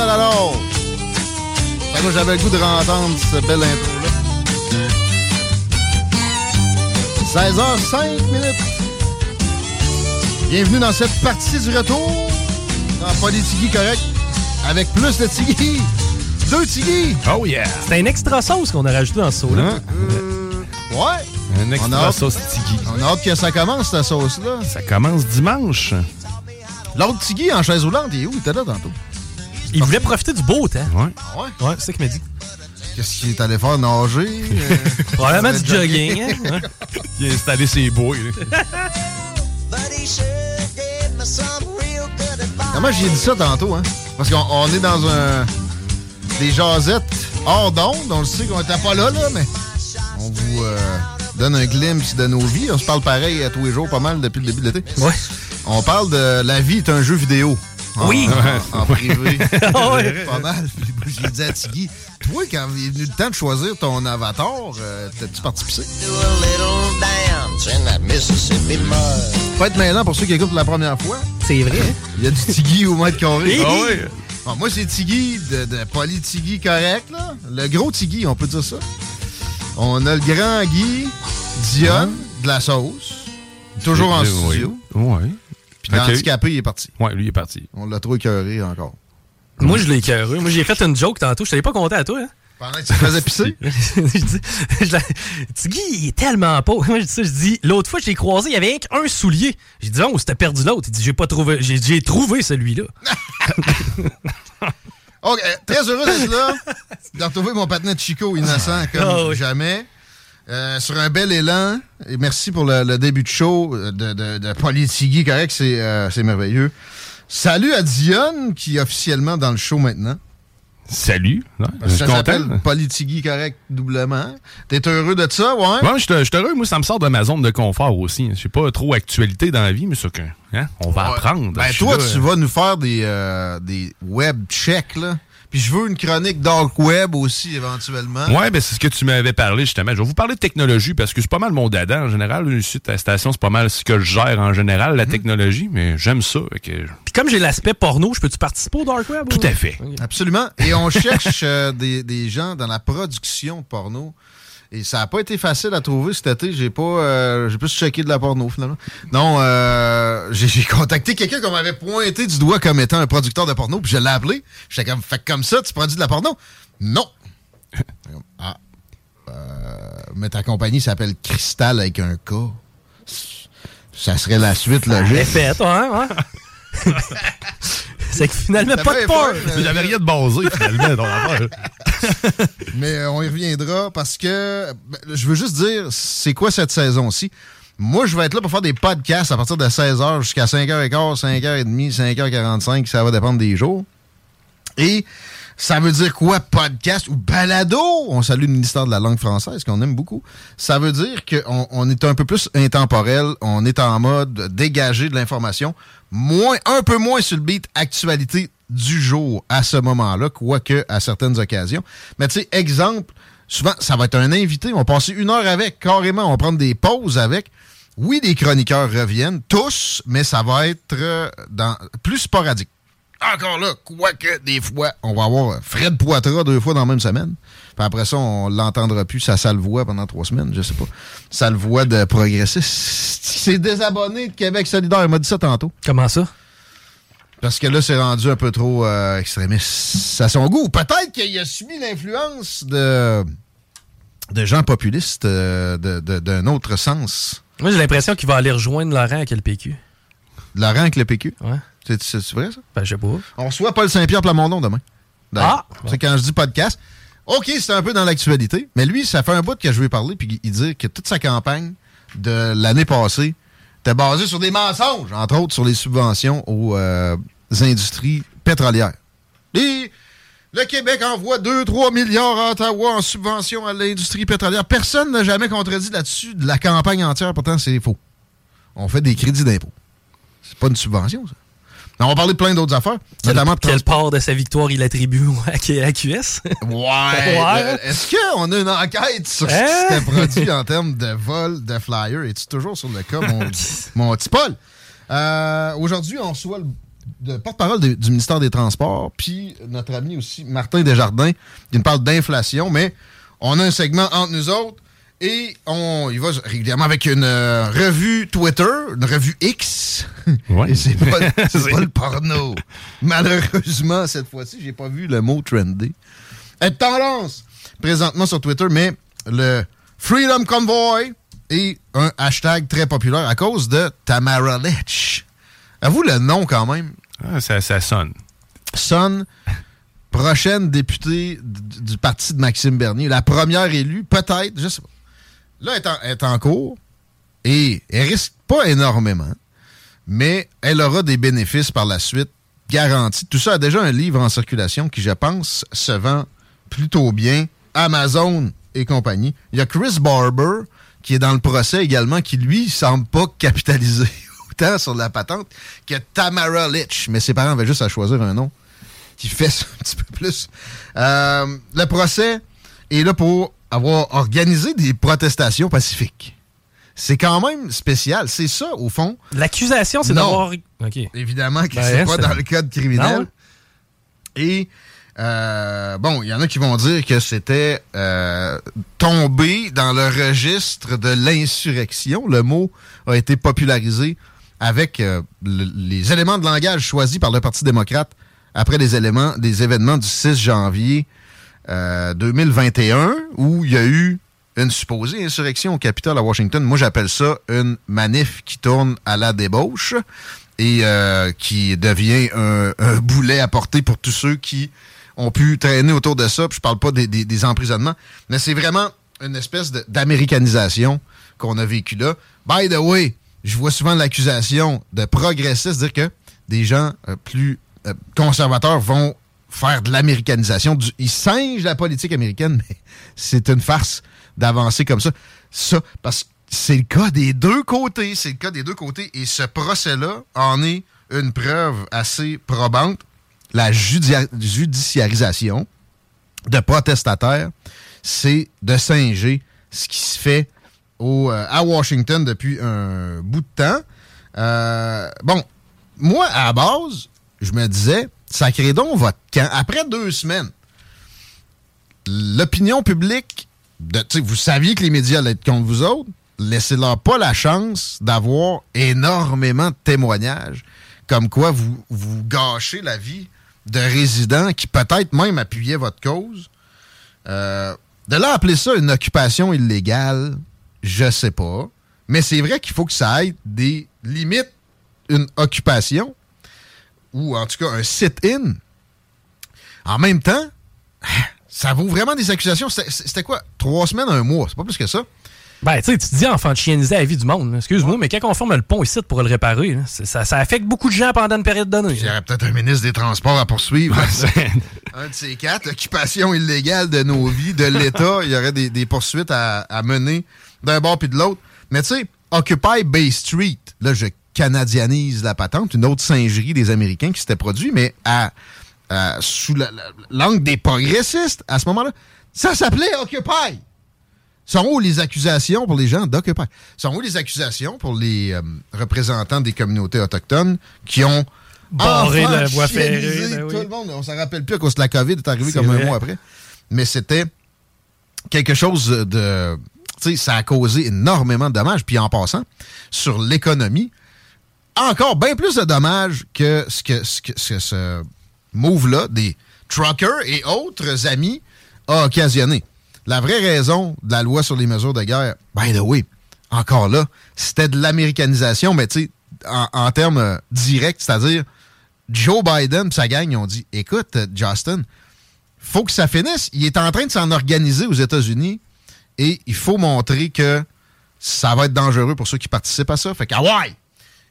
Non, non, non! Fait que j'avais le goût de entendre cette belle intro-là. 16h05 minutes. Bienvenue dans cette partie du retour. Dans Politigui correct. Avec plus de Tigui. Deux Tigui. Oh yeah! C'est un extra sauce qu'on a rajouté dans ce saut-là. Hein? Euh, ouais. Un On a extra hâte. sauce Tigui. On a hâte que ça commence, cette sauce-là. Ça commence dimanche. L'autre Tigui en chaise roulante, il est où? Il était là tantôt. Il voulait profiter du beau temps. Ouais. Ah ouais? Ouais, c'est ça qu'il m'a dit. Qu'est-ce qu'il est allé faire? Nager? euh, Probablement du du jogging. hein? Ouais. Il a installé ses là. Comment j'ai dit ça tantôt, hein? Parce qu'on on est dans un. des jasettes hors d'onde. On le sait qu'on était pas là, là, mais on vous euh, donne un glimpse de nos vies. On se parle pareil à tous les jours, pas mal depuis le début de l'été. Ouais. On parle de la vie est un jeu vidéo. En- Oui. En, en privé. Ah ouais. pas mal. Puis J'ai dit à Tiggy, toi, quand il est venu le temps de choisir ton avatar, euh, t'as-tu participé? Pas être mêlant pour ceux qui écoutent pour la première fois. C'est vrai. hein? Il y a du Tiggy au mètre carré. Ah? Bon, moi, c'est Tiggy de, de Poly Tiggy correct, là. Le gros Tiggy, on peut dire ça. On a le grand Guy, Dion, de la sauce. Toujours en Oui. Ouais. Puis l'handicapé, il est parti. Ouais, lui, il est parti. On l'a trop écœuré encore. Moi, je l'ai écœuré. Moi, j'ai fait une joke tantôt. Je t'avais pas compté à toi. Hein? Pendant que tu te faisais pisser? je dis, je la- Tiggy, il est tellement pauvre. Moi, je dis ça, je dis, l'autre fois, je l'ai croisé, il y avait qu'un soulier. J'ai dit, oh, c'était perdu l'autre. Il dit, j'ai pas trouvé, j'ai, j'ai trouvé celui-là. OK, très heureux d'être là. De retrouver mon partenaire Chico innocent comme Ah oui. jamais. Euh, sur un bel élan. Et merci pour le, le début de show euh, de, de, Tiggy correct. C'est euh, c'est merveilleux. Salut à Dion, qui est officiellement dans le show maintenant. Salut. Ouais, je Ça suis content. s'appelle Politigui correct doublement. T'es heureux de ça, ouais? Ouais, je suis suis heureux. Moi, ça me sort de ma zone de confort aussi. Je sais pas trop actualité dans la vie, mais c'est que, hein, on va Ouais. apprendre. Ben suis toi, là, tu vas nous faire des, euh, des web checks, là. Puis je veux une chronique dark web aussi, éventuellement. Ouais, ben c'est ce que tu m'avais parlé justement. Je vais vous parler de technologie parce que c'est pas mal mon dada en général. Ici, à la station, c'est pas mal ce que je gère en général, Mhm. la technologie, mais j'aime ça. Puis comme j'ai l'aspect porno, je peux-tu participer au Dark Web? Tout ou- à fait. Absolument. Et on cherche euh, des, des gens dans la production de porno. Et ça n'a pas été facile à trouver cet été. J'ai pas, euh, j'ai plus checké de la porno finalement. Non, euh, j'ai contacté quelqu'un qu'on m'avait pointé du doigt comme étant un producteur de porno, puis je l'ai appelé. J'étais comme, fait comme ça, tu produis de la porno? Non. ah. Euh, mais ta compagnie s'appelle Cristal avec un K. Ça serait la suite logique. Répète, ouais, ouais. c'est que finalement, pas de peur. Il avait rien de basé finalement dans l'affaire. Mais euh, on y reviendra parce que ben, je veux juste dire, c'est quoi cette saison-ci? Moi, je vais être là pour faire des podcasts à partir de 16h jusqu'à 5h15, 5h30, 5h45, ça va dépendre des jours. Et ça veut dire quoi, podcast ou balado? On salue le ministère de la langue française, qu'on aime beaucoup. Ça veut dire qu'on on est un peu plus intemporel, on est en mode dégagé de l'information, moins, un peu moins sur le beat actualité du jour à ce moment-là, quoique à certaines occasions. Mais tu sais, exemple, souvent, ça va être un invité, on va passer une heure avec, carrément, on va prendre des pauses avec. Oui, les chroniqueurs reviennent, tous, mais ça va être euh, dans, plus sporadique. Encore là, quoique des fois, on va avoir Fred Poitras deux fois dans la même semaine. Puis après ça, on l'entendra plus, sa sale voix pendant trois semaines, je sais pas. Sale voix de progressiste. C'est désabonné de Québec solidaire, il m'a dit ça tantôt. Comment ça? Parce que là, c'est rendu un peu trop euh, extrémiste à son goût. Peut-être qu'il a subi l'influence de, de gens populistes euh, de- de- d'un autre sens. Moi, j'ai l'impression qu'il va aller rejoindre Laurent avec le PQ. Laurent avec le PQ. Ouais. C'est vrai, ça? Ben, je sais pas. On reçoit Paul Saint-Pierre Plamondon demain. Ah! C'est quand je dis podcast. OK, c'est un peu dans l'actualité, mais lui, ça fait un bout que je lui ai parlé, puis il dit que toute sa campagne de l'année passée était basée sur des mensonges, entre autres sur les subventions aux euh, industries pétrolières. Et le Québec envoie 2-3 milliards à Ottawa en subvention à l'industrie pétrolière. Personne n'a jamais contredit là-dessus de la campagne entière, pourtant c'est faux. On fait des crédits d'impôt. C'est pas une subvention, ça. On va parler de plein d'autres affaires, Quelle, notamment de quelle part de sa victoire il attribue à, QS? Ouais. Ouais. Euh, Est-ce qu'on a une enquête sur ce qui Hein? s'était produit en termes de vol de flyers? Es-tu toujours sur le cas, mon, mon petit Paul? Euh, Aujourd'hui, on reçoit le, le porte-parole du ministère des Transports, puis notre ami aussi, Martin Desjardins, qui nous parle d'inflation, mais on a un segment entre nous autres. Et on y va régulièrement avec une euh, revue Twitter, une revue X. Ouais. Et c'est pas, pas le porno. Malheureusement, cette fois-ci, j'ai pas vu le mot trendy. Être tendance présentement sur Twitter, mais le Freedom Convoy est un hashtag très populaire à cause de Tamara Litch. Avoue le nom quand même. Ah, ça, ça sonne. Sonne, prochaine députée du parti de Maxime Bernier, la première élue, peut-être, je sais pas. Là, elle est en, cours et elle risque pas énormément, mais elle aura des bénéfices par la suite garantis. Tout ça a déjà un livre en circulation qui, je pense, se vend plutôt bien. Amazon et compagnie. Il y a Chris Barber qui est dans le procès également, qui lui semble pas capitaliser autant sur la patente que Tamara Litch. Mais ses parents avaient juste à choisir un nom qui fait un petit peu plus. Euh, le procès est là pour avoir organisé des protestations pacifiques. C'est quand même spécial. C'est ça, au fond. L'accusation, c'est d'avoir. Évidemment que Ben, c'est pas c'est- dans le code criminel. Non. Et euh, bon, il y en a qui vont dire que c'était euh, tombé dans le registre de l'insurrection. Le mot a été popularisé avec euh, le- les éléments de langage choisis par le Parti démocrate après les éléments des événements du 6 janvier euh, 2021 où il y a eu une supposée insurrection au Capitole à Washington. Moi, j'appelle ça une manif qui tourne à la débauche et euh, qui devient un, boulet à porter pour tous ceux qui ont pu traîner autour de ça. Puis je parle pas des, emprisonnements, mais c'est vraiment une espèce d'américanisation qu'on a vécu là. By the way, je vois souvent l'accusation de progressistes dire que des gens euh, plus euh, conservateurs vont faire de l'américanisation. Ils singent la politique américaine, mais c'est une farce d'avancer comme ça. Ça, parce que c'est le cas des deux côtés. C'est le cas des deux côtés. Et ce procès-là en est une preuve assez probante. La judiciarisation de protestataires, c'est de singer ce qui se fait au, euh, à Washington depuis un bout de temps. Euh, bon, moi, à la base, je me disais, sacré donc votre. Après deux semaines, l'opinion publique, vous saviez que les médias allaient être contre vous autres, laissez-leur pas la chance d'avoir énormément de témoignages comme quoi vous, vous gâchez la vie de résidents qui peut-être même appuyaient votre cause. Euh, de là appeler ça une occupation illégale, je sais pas. Mais c'est vrai qu'il faut que ça ait des limites, une occupation, ou en tout cas un sit-in. En même temps, ça vaut vraiment des accusations. C'était quoi? Trois semaines, un mois? C'est pas plus que ça. Ben, tu sais, tu te dis enfant de chieniser la vie du monde. Excuse-moi, mais quand on forme le pont ici pour le réparer, là, ça, ça affecte beaucoup de gens pendant une période donnée. Il y aurait peut-être un ministre des Transports à poursuivre. Un de ces quatre, occupation illégale de nos vies, de l'État. Il y aurait des, des poursuites à, à mener d'un bord puis de l'autre. Mais tu sais, Occupy Bay Street, là, je canadianise la patente, une autre singerie des Américains qui s'était produit, mais à, à- sous la- la- l'angle des progressistes, à ce moment-là, ça s'appelait Occupy. Sont où les accusations pour les gens d'Occupy? Sont où les accusations pour les euh, représentants des communautés autochtones qui ont Enfants la voie ferrée. ben oui. Tout le monde, on s'en rappelle plus à cause de la COVID est arrivé C'est comme vrai. un mois après. Mais c'était quelque chose de. Tu sais, ça a causé énormément de dommages. Puis en passant, sur l'économie, encore bien plus de dommages que ce que ce, ce move-là des truckers et autres amis a occasionné. La vraie raison de la loi sur les mesures de guerre, by the way, encore là, c'était de l'américanisation, mais tu sais, en, termes euh, directs, c'est-à-dire Joe Biden et sa gang, ont dit Écoute, Justin, faut que ça finisse. Il est en train de s'en organiser aux États-Unis et il faut montrer que ça va être dangereux pour ceux qui participent à ça. Fait que, ah!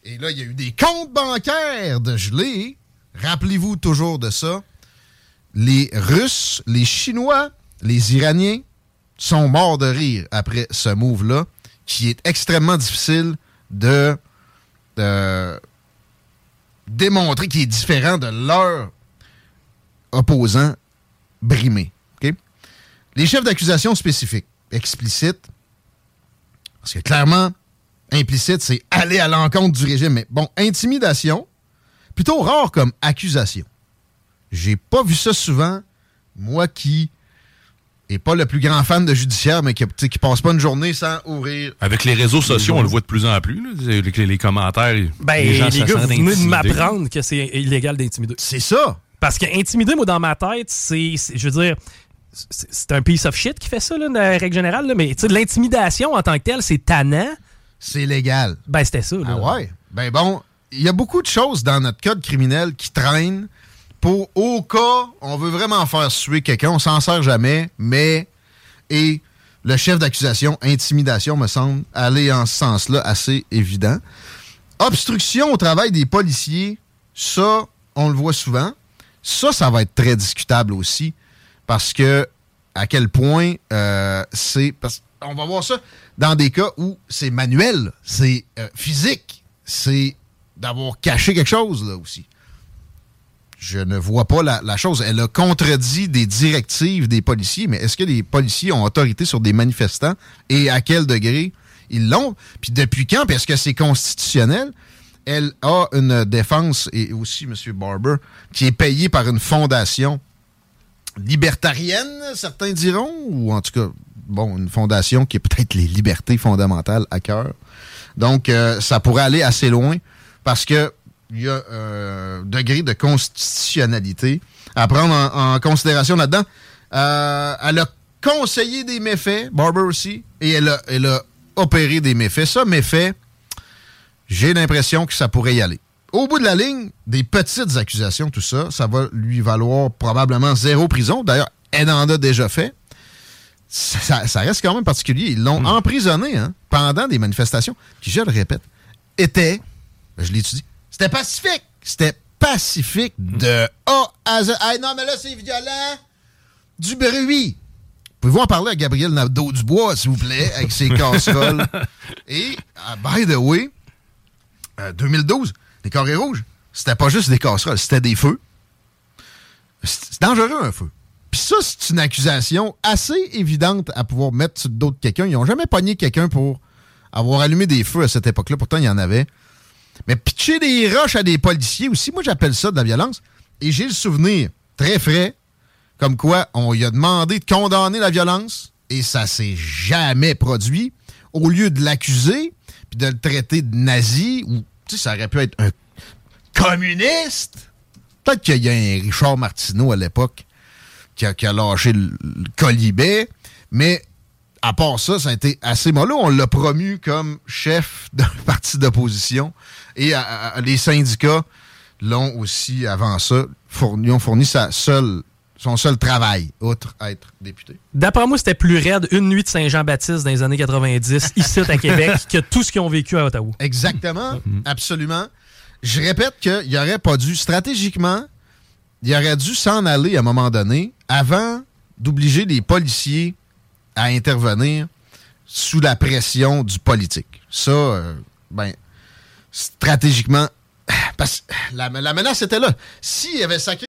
Et là, il y a eu des comptes bancaires de gelés. Rappelez-vous toujours de ça. Les Russes, les Chinois, les Iraniens sont morts de rire après ce move-là, qui est extrêmement difficile de, de démontrer qu'il est différent de leur opposant brimé. Les chefs d'accusation spécifiques, explicites, parce que clairement, implicite, c'est aller à l'encontre du régime. Mais bon, intimidation, plutôt rare comme accusation. J'ai pas vu ça souvent. Moi qui est pas le plus grand fan de judiciaire, mais qui, qui passe pas une journée sans ouvrir. Avec les réseaux sociaux, on le voit de plus en plus. là. Les, les- les commentaires, Ben, les les, gens se gars, vous venez de m'apprendre que c'est illégal d'intimider. C'est ça! Parce que intimider, moi, dans ma tête, c'est, je veux dire, c'est un piece of shit qui fait ça, là, de la règle générale, là, mais tu sais, de l'intimidation en tant que telle, c'est tannant. C'est légal. Ben, c'était ça, là. Ah ouais? Ben bon, il y a beaucoup de choses dans notre code criminel qui traînent pour, au cas, on veut vraiment faire suer quelqu'un, on s'en sert jamais, mais, et le chef d'accusation, intimidation, me semble aller en ce sens-là assez évident. Obstruction au travail des policiers, ça, on le voit souvent. Ça, ça va être très discutable aussi, parce que à quel point euh, c'est... Parce on va voir ça dans des cas où c'est manuel, c'est euh, physique, c'est d'avoir caché quelque chose, là, aussi. Je ne vois pas la, chose. Elle a contredit des directives des policiers, mais est-ce que les policiers ont autorité sur des manifestants et à quel degré ils l'ont? Puis depuis quand? Puis est-ce que c'est constitutionnel? Elle a une défense, et aussi M. Barber, qui est payée par une fondation libertarienne, certains diront, ou en tout cas, bon, une fondation qui est peut-être les libertés fondamentales à cœur. Donc, euh, ça pourrait aller assez loin parce que il y a un degré de constitutionnalité à prendre en, considération là-dedans. Euh, elle a conseillé des méfaits, Barber aussi, et elle a, elle a opéré des méfaits. Ça, méfaits, j'ai l'impression que ça pourrait y aller. Au bout de la ligne, des petites accusations, tout ça, ça va lui valoir probablement zéro prison. D'ailleurs, elle en a déjà fait. Ça, reste quand même particulier. Ils l'ont emprisonné hein, pendant des manifestations qui, je le répète, étaient, je l'étudie, c'était pacifique. C'était pacifique de A à Z. Hey, non, mais là, c'est violent. Du bruit. Pouvez-vous en parler à Gabriel Nadeau-Dubois, s'il vous plaît, avec ses casseroles? Et, ah, by the way, euh, 2012, les carrés rouges, c'était pas juste des casseroles, c'était des feux. C'est dangereux, un feu. Puis ça, c'est une accusation assez évidente à pouvoir mettre sur le dos de quelqu'un. Ils n'ont jamais pogné quelqu'un pour avoir allumé des feux à cette époque-là. Pourtant, il y en avait. Mais pitcher des roches à des policiers aussi, moi, j'appelle ça de la violence. Et j'ai le souvenir très frais, comme quoi on lui a demandé de condamner la violence et ça s'est jamais produit. Au lieu de l'accuser puis de le traiter de nazi, ou tu ça aurait pu être un communiste. Peut-être qu'il y a un Richard Martineau à l'époque qui a, qui a lâché le, le colibet, mais à part ça, ça a été assez mollo. On l'a promu comme chef d'un parti d'opposition et les syndicats l'ont aussi, avant ça, fourni, ont fourni sa seule, son seul travail, outre être député. D'après moi, c'était plus raide une nuit de Saint-Jean-Baptiste dans les années 90, ici à Québec, que tout ce qu'ils ont vécu à Ottawa. Exactement, absolument. Je répète qu'il aurait pas dû, stratégiquement, il aurait dû s'en aller à un moment donné avant d'obliger les policiers à intervenir sous la pression du politique. Ça, euh, ben, stratégiquement, parce que la, la menace était là. S'il avait sacré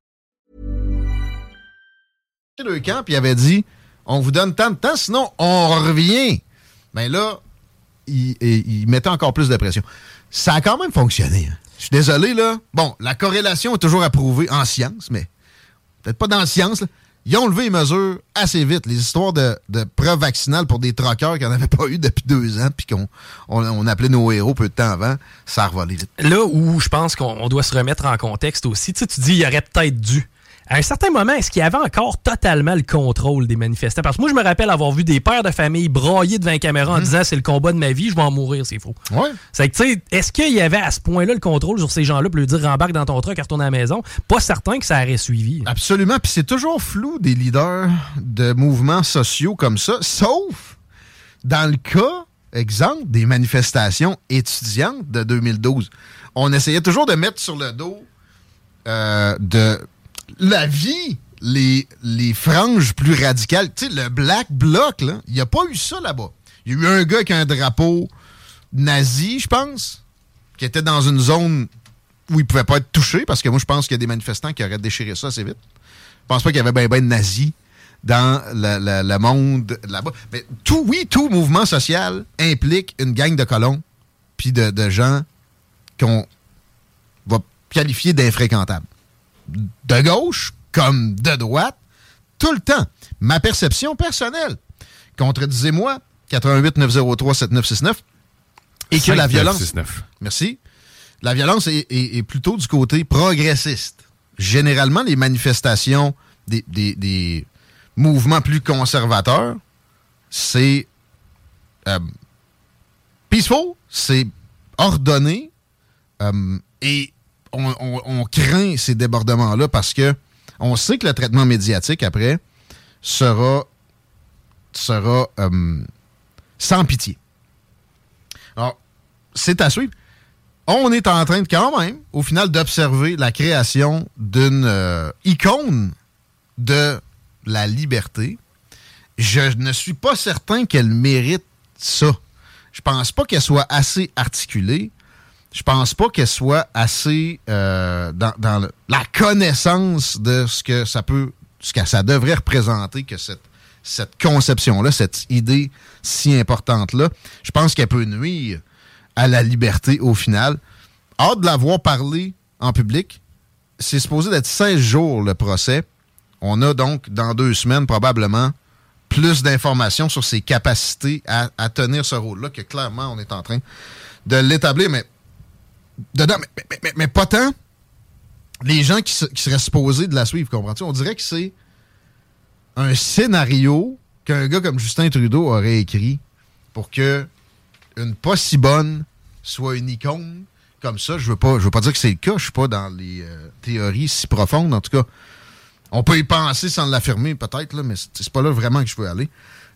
Le camp, il avait dit on vous donne tant de temps, sinon on revient. Mais là, il, mettait encore plus de pression. Ça a quand même fonctionné. hein. Je suis désolé, là. Bon, la corrélation est toujours approuvée en science, mais peut-être pas dans la science. Ils ont levé les mesures assez vite. Les histoires de, de preuves vaccinales pour des troqueurs qui n'en avaient pas eu depuis deux ans, puis qu'on on, appelait nos héros peu de temps avant, ça a revolé vite. Là où je pense qu'on on doit se remettre en contexte aussi, tu sais, tu dis il aurait peut-être dû. À un certain moment, est-ce qu'il y avait encore totalement le contrôle des manifestants? Parce que moi, je me rappelle avoir vu des pères de famille brailler devant la caméra en disant c'est le combat de ma vie, je vais en mourir, c'est faux. Ouais. C'est que, tu sais, est-ce qu'il y avait à ce point-là le contrôle sur ces gens-là pour lui dire rembarque dans ton truck et retourne à la maison? Pas certain que ça aurait suivi. Absolument. Puis c'est toujours flou des leaders de mouvements sociaux comme ça, sauf dans le cas, exemple, des manifestations étudiantes de 2012. On essayait toujours de mettre sur le dos euh, de la vie les, franges plus radicales. Tu sais, le Black Bloc, il n'y a pas eu ça là-bas. Il y a eu un gars avec un drapeau nazi, je pense, qui était dans une zone où il pouvait pas être touché, parce que moi, je pense qu'il y a des manifestants qui auraient déchiré ça assez vite. Je pense pas qu'il y avait ben ben de nazis dans le monde là-bas. Mais tout, oui, tout mouvement social implique une gang de colons puis de, de gens qu'on va qualifier d'infréquentables. De gauche comme de droite, tout le temps. Ma perception personnelle, contredisez-moi, 88 903 7969, et que la violence... 5969. Merci. La violence est, est- est plutôt du côté progressiste. Généralement, les manifestations des, des- des mouvements plus conservateurs, c'est euh, peaceful, c'est ordonné, euh, et on, craint ces débordements-là parce que on sait que le traitement médiatique après sera sera euh, sans pitié. Alors, c'est à suivre. On est en train de quand même, au final, d'observer la création d'une euh, icône de la liberté. Je ne suis pas certain qu'elle mérite ça. Je pense pas qu'elle soit assez articulée. Je pense pas qu'elle soit assez euh, dans, dans le- la connaissance de ce que ça peut, ce que ça devrait représenter que cette, cette conception-là, cette idée si importante-là. Je pense qu'elle peut nuire à la liberté au final. Hâte de la voir parler en public. C'est supposé d'être 16 jours le procès. On a donc dans deux semaines probablement plus d'informations sur ses capacités à, à tenir ce rôle-là que clairement on est en train de l'établir. Mais dedans, mais, mais- mais- pas tant les gens qui, se- qui seraient supposés de la suivre, comprends-tu? On dirait que c'est un scénario qu'un gars comme Justin Trudeau aurait écrit pour que une pas si bonne soit une icône comme ça. Je veux pas, je veux pas dire que c'est le cas. Je suis pas dans les euh, théories si profondes. En tout cas, on peut y penser sans l'affirmer peut-être, mais c'est pas là vraiment que je veux aller.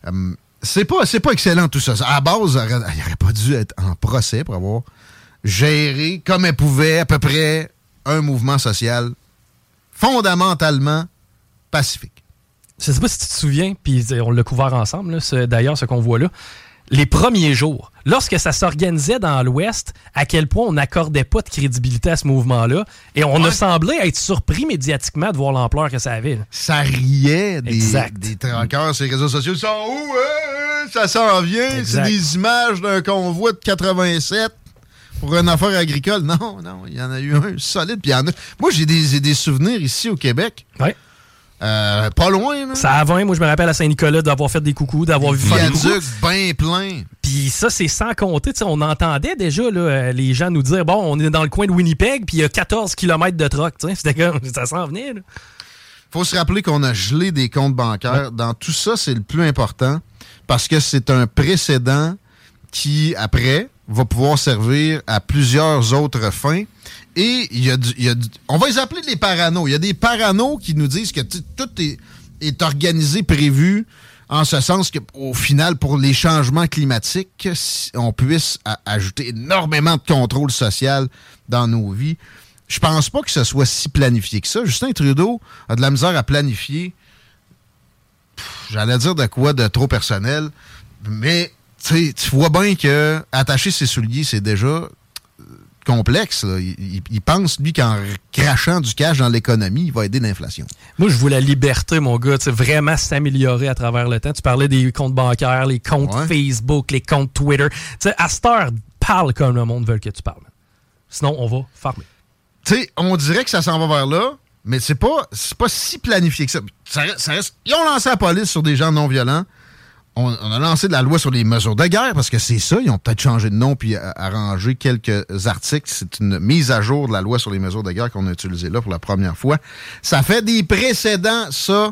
Euh, c'est pas, pas excellent tout ça. À la base, il aurait pas dû être en procès pour avoir géré comme elle pouvait à peu près un mouvement social fondamentalement pacifique. Je sais pas si tu te souviens, puis on l'a couvert ensemble, d'ailleurs, ce qu'on voit là. Les premiers jours, lorsque ça s'organisait dans l'Ouest, à quel point on n'accordait pas de crédibilité à ce mouvement-là, et on a semblé être surpris médiatiquement de voir l'ampleur que ça avait. là. Ça riait des, Exact. des traqueurs sur les réseaux sociaux. Ils sont où? hein? Ça s'en vient. C'est des images d'un convoi de 87. Pour une affaire agricole. Non, non, il y en a eu un solide. Puis il y en a. Moi, j'ai des, des souvenirs ici au Québec. Ouais. Euh, pas loin, là. Ça a 20, moi je me rappelle à Saint-Nicolas d'avoir fait des coucous, d'avoir vu faire des coucous. Bien plein. Puis ça, c'est sans compter, on entendait déjà là, euh, les gens nous dire bon, on est dans le coin de Winnipeg, puis il y a 14 km de troc, c'était comme ça s'en venait. Là. faut se rappeler qu'on a gelé des comptes bancaires. Dans tout ça, c'est le plus important parce que c'est un précédent qui, après, va pouvoir servir à plusieurs autres fins. Et il y a, du, y a du- on va les appeler les paranos. Il y a des paranos qui nous disent que tout est, est organisé, prévu, en ce sens qu'au final, pour les changements climatiques, on puisse ajouter énormément de contrôle social dans nos vies. Je pense pas que ce soit si planifié que ça. Justin Trudeau a de la misère à planifier j'allais dire de quoi de trop personnel, mais tu vois bien que attacher ses souliers, c'est déjà euh, complexe. là. Il, pense, lui, qu'en crachant du cash dans l'économie, il va aider l'inflation. Moi, je veux la liberté, mon gars, tu sais, vraiment s'améliorer à travers le temps. Tu parlais des comptes bancaires, les comptes Ouais. Facebook, les comptes Twitter. Tu sais, à cette heure, parle comme le monde veut que tu parles. Sinon, on va farmer. Tu sais, on dirait que ça s'en va vers là, mais c'est pas, pas si planifié que ça. Ça ça reste- ils ont lancé la police sur des gens non violents. On, a lancé de la loi sur les mesures de guerre parce que c'est ça. Ils ont peut-être changé de nom puis a- arrangé quelques articles. C'est une mise à jour de la loi sur les mesures de guerre qu'on a utilisée là pour la première fois. Ça fait des précédents, ça,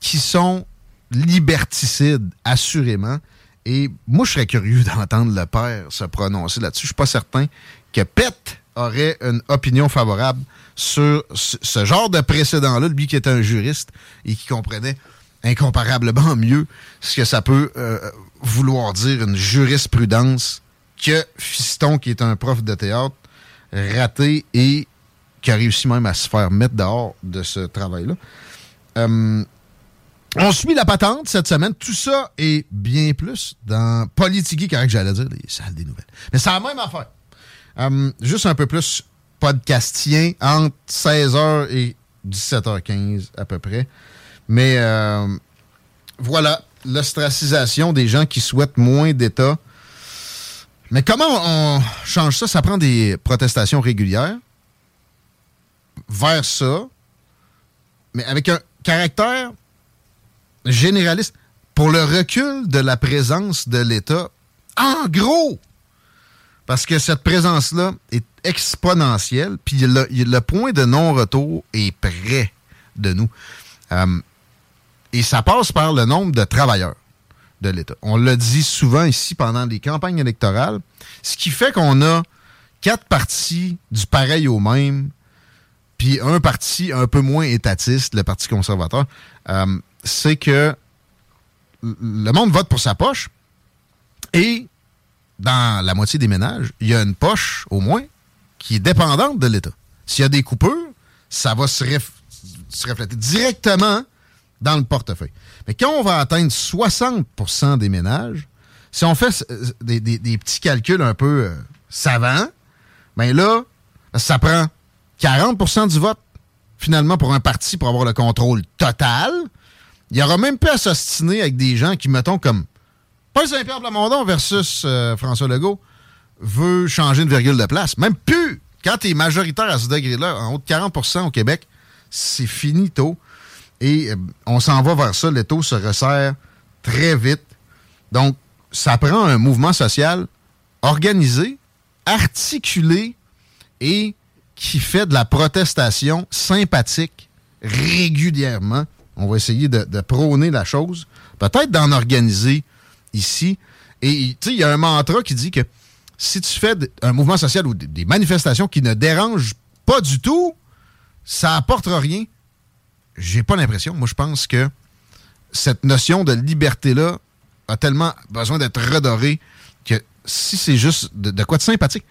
qui sont liberticides, assurément. Et moi, je serais curieux d'entendre le père se prononcer là-dessus. Je suis pas certain que Pet aurait une opinion favorable sur ce genre de précédent-là, lui qui était un juriste et qui comprenait incomparablement mieux ce que ça peut euh, vouloir dire une jurisprudence que Fiston, qui est un prof de théâtre, raté et qui a réussi même à se faire mettre dehors de ce travail-là. Euh, on suit la patente cette semaine. Tout ça et bien plus dans Politigui, correct, j'allais dire, les salles des nouvelles. Mais c'est la même affaire. Euh, juste un peu plus podcastien entre 16h et 17h15 à peu près. Mais euh, voilà, l'ostracisation des gens qui souhaitent moins d'État. Mais comment on change ça? Ça prend des protestations régulières vers ça, mais avec un caractère généraliste pour le recul de la présence de l'État. En gros, parce que cette présence-là est exponentielle, puis le, le point de non-retour est près de nous. Euh, et ça passe par le nombre de travailleurs de l'État. On l'a dit souvent ici pendant les campagnes électorales, ce qui fait qu'on a quatre partis du pareil au même, puis un parti un peu moins étatiste, le Parti conservateur, euh, c'est que le monde vote pour sa poche et dans la moitié des ménages, il y a une poche, au moins, qui est dépendante de l'État. S'il y a des coupures, ça va se refléter directement dans le portefeuille. Mais quand on va atteindre 60% des ménages, si on fait euh, des, petits calculs un peu euh, savants, bien là, ça prend 40% du vote, finalement, pour un parti pour avoir le contrôle total. Il n'y aura même pas à s'ostiner avec des gens qui, mettons, comme Paul Saint-Pierre Plamondon versus euh, François Legault veut changer une virgule de place. Même plus. Quand tu es majoritaire à ce degré-là, en haut de 40% au Québec, c'est finito. Et euh, on s'en va vers ça. Le taux se resserre très vite. Donc, ça prend un mouvement social organisé, articulé et qui fait de la protestation sympathique régulièrement. On va essayer de, prôner la chose, peut-être d'en organiser ici. Et tu sais, il y a un mantra qui dit que si tu fais un mouvement social ou des- manifestations qui ne dérangent pas du tout, ça apporte rien. J'ai pas l'impression. Moi, je pense que cette notion de liberté-là a tellement besoin d'être redorée que si c'est juste de, quoi de sympathique,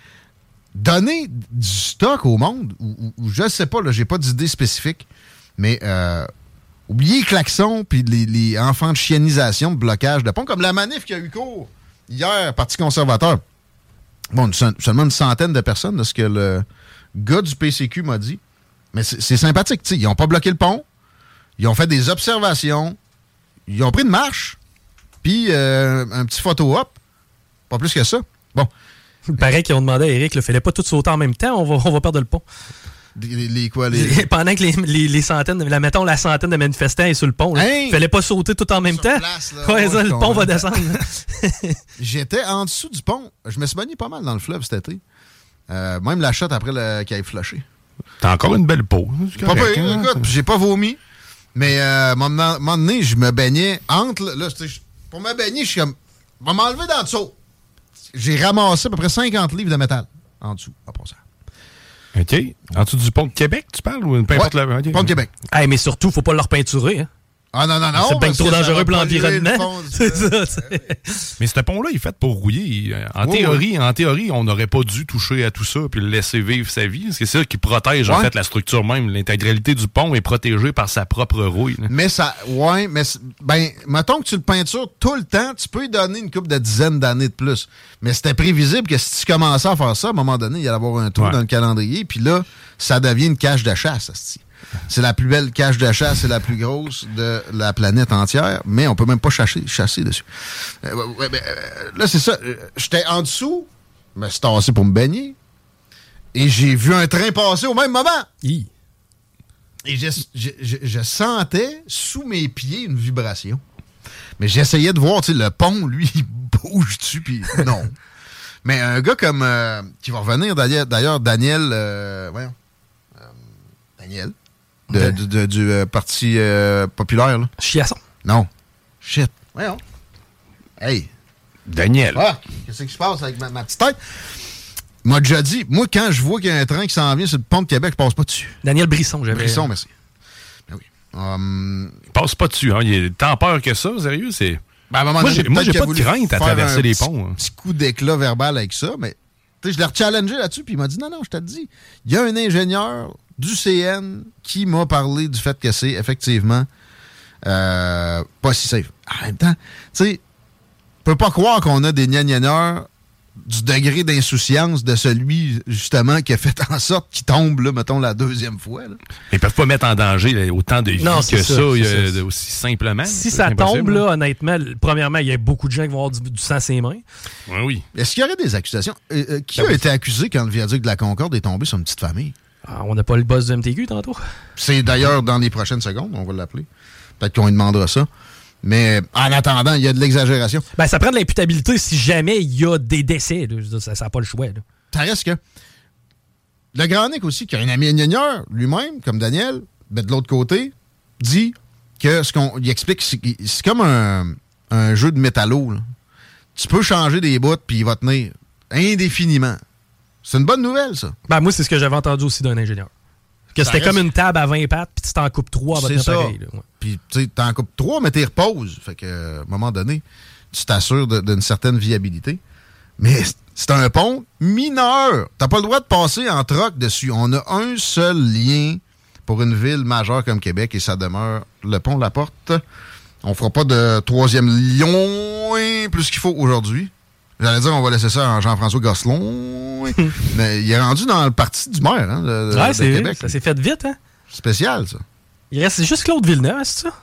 donner du stock au monde, ou, ou- je sais pas, là, j'ai pas d'idée spécifique, mais euh, oubliez les klaxons puis les, enfants de chianisation, de blocage de pont, comme la manif qui a eu cours hier, Parti conservateur. Bon, seulement une centaine de personnes, de ce que le gars du PCQ m'a dit. Mais c'est sympathique, tu sais, ils ont pas bloqué le pont, ils ont fait des observations, ils ont pris une marche, puis euh, un petit photo-op, pas plus que ça. Bon, Il paraît qu'ils ont demandé à Eric, ne fallait pas tout sauter en même temps, on va, on va perdre le pont. Les, les quoi, les... Pendant que les, les, les, centaines, la, mettons la centaine de manifestants est sur le pont, Hey! il fallait pas sauter tout en même Sur temps. place, là. ouais, Ouais, ça, le pont va descendre. J'étais en dessous du pont. Je me suis baigné pas mal dans le fleuve cet été. Euh, même la shot après le... qui a flushé. T'as encore une belle peau. Hein? écoute, j'ai pas vomi. Mais euh, à un moment à un moment donné, je me baignais entre. Là, tu sais, je- pour me baigner, je suis comme. Va m'enlever dans le dessous. J'ai ramassé à peu près 50 livres de métal en dessous, en passant. OK. En dessous du pont de Québec, tu parles? Ou peu importe Ouais, ok. Pont de Québec. hey, mais surtout, faut pas leur peinturer. Hein. Ah non, non, non. c'est bien trop dangereux pour l'environnement. C'est ça. c'est- Mais ce pont-là, il est fait pour rouiller. En Oui, théorie, en théorie, on n'aurait pas dû toucher à tout ça puis le laisser vivre sa vie. C'est ça qui protège en fait la structure même. L'intégralité du pont est protégée par sa propre rouille. là. Mais ça, ouais, mais ben, mettons que tu le peintures tout le temps, tu peux lui donner une couple de dizaines d'années de plus. Mais c'était prévisible que si tu commençais à faire ça, à un moment donné, il y allait avoir un trou Ouais. dans le calendrier, puis là, ça devient une cage de chasse. C'est la plus belle cage de chasse, c'est la plus grosse de la planète entière, mais on peut même pas chasser, chasser dessus. Euh, ouais, euh, là, c'est ça. euh, J'étais en dessous, me suis tassé pour me baigner, et j'ai vu un train passer au même moment. Hi. Et je, je- je- je sentais sous mes pieds une vibration. Mais j'essayais de voir, tu sais, le pont, lui, il bouge dessus, puis non. Mais un gars comme... euh, qui va revenir, d'ailleurs, d'ailleurs, Daniel... euh, voyons. Euh, Daniel. De- du- de- du euh, Parti euh, populaire, là. Chiasson. Non. Shit. Voyons. Hey. Daniel. Ah, qu'est-ce qui se passe avec ma, ma petite tête? Il m'a déjà dit, moi, quand je vois qu'il y a un train qui s'en vient sur le pont de Québec, je passe pas dessus. Daniel Brisson, j'avais. Brisson, merci. Ben oui. Hum, Passe pas dessus. Hein. Il est tant peur que ça, sérieux. C'est. Ben, à un moment Moi, j'ai- pas de crainte à traverser les ponts, hein. Petit coup d'éclat verbal avec ça, mais tu sais, je l'ai rechallengé là-dessus, puis il m'a dit non, non, je te le dis. Il y a un ingénieur du CN qui m'a parlé du fait que c'est effectivement euh, pas si safe. En même temps, tu sais, on peut pas croire qu'on a des gnagnonneurs du degré d'insouciance de celui, justement, qui a fait en sorte qu'il tombe, là, mettons, la deuxième fois. là. Ils peuvent pas mettre en danger là, autant de vie Non, que c'est ça, aussi simplement. Si ça tombe, là, honnêtement, l- premièrement, il y a beaucoup de gens qui vont avoir du, du sang à ses mains. Oui, oui. Est-ce qu'il y aurait des accusations? Euh, euh, qui Ben a oui. été accusé quand le viaduc de la Concorde est tombé sur une petite famille? Ah, on n'a pas le boss du MTQ tantôt. C'est d'ailleurs dans les prochaines secondes, on va l'appeler. Peut-être qu'on lui demandera ça. Mais en attendant, il y a de l'exagération. Ben, ça prend de l'imputabilité si jamais il y a des décès. là. Ça n'a pas le choix. là. Ça reste que. Le Grand Nick aussi, qui a un ami ingénieur, lui-même, comme Daniel, ben de l'autre côté, dit que ce qu'on. Il explique, c'est c'est comme un, un jeu de métallo. là. Tu peux changer des bouts, puis il va tenir indéfiniment. C'est une bonne nouvelle, ça. Ben, moi, c'est ce que j'avais entendu aussi d'un ingénieur. Que c'était reste- comme une table à 20 pattes, puis tu t'en coupes 3 à votre C'est ça. pareil. là. Ouais. Puis, tu t'en coupes trois, mais t'y reposes. Fait que, euh, à un moment donné, tu t'assures d'une certaine viabilité. Mais c'est un pont mineur. T'as pas le droit de passer en troc dessus. On a un seul lien pour une ville majeure comme Québec et ça demeure le pont La Porte. On fera pas de troisième lion plus qu'il faut aujourd'hui. J'allais dire, on va laisser ça à Jean-François Gosselin. mais il est rendu dans le parti du maire hein, de, Ouais, de c'est Québec. ça s'est fait vite, hein? Spécial, ça. Il reste juste Claude Villeneuve, c'est ça?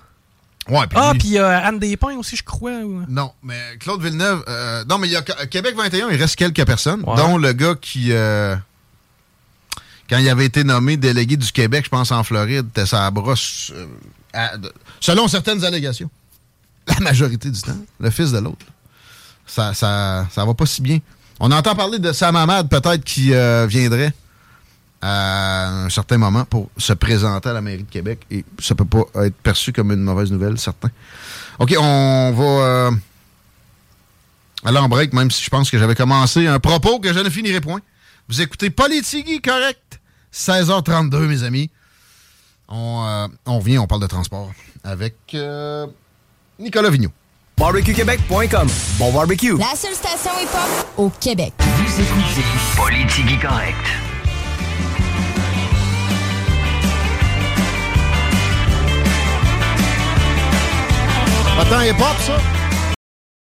Ouais, puis Ah, puis euh, Anne Despins aussi, je crois. ou- Non, mais Claude Villeneuve. euh, non, mais il y a Qu- Québec 21, il reste quelques personnes, Ouais. dont le gars qui. euh, quand il avait été nommé délégué du Québec, je pense en Floride, était sa brosse. euh, à- selon certaines allégations. La majorité du temps, le fils de l'autre. Ça, ça, va pas si bien. On entend parler de Sam Hamad, peut-être, qui euh, viendrait à un certain moment pour se présenter à la mairie de Québec. Et ça peut pas être perçu comme une mauvaise nouvelle, certain. OK, on va euh, aller en break, même si je pense que j'avais commencé un propos que je ne finirai point. Vous écoutez Politigui, correct? 16h32, mes amis. On, euh, on on parle de transport avec euh, Nicolas Vigneault. BarbecueQuébec.com. Bon barbecue. La seule station hip-hop au Québec. Vous écoutez Politigui Correct. Pas tant hip-hop, ça?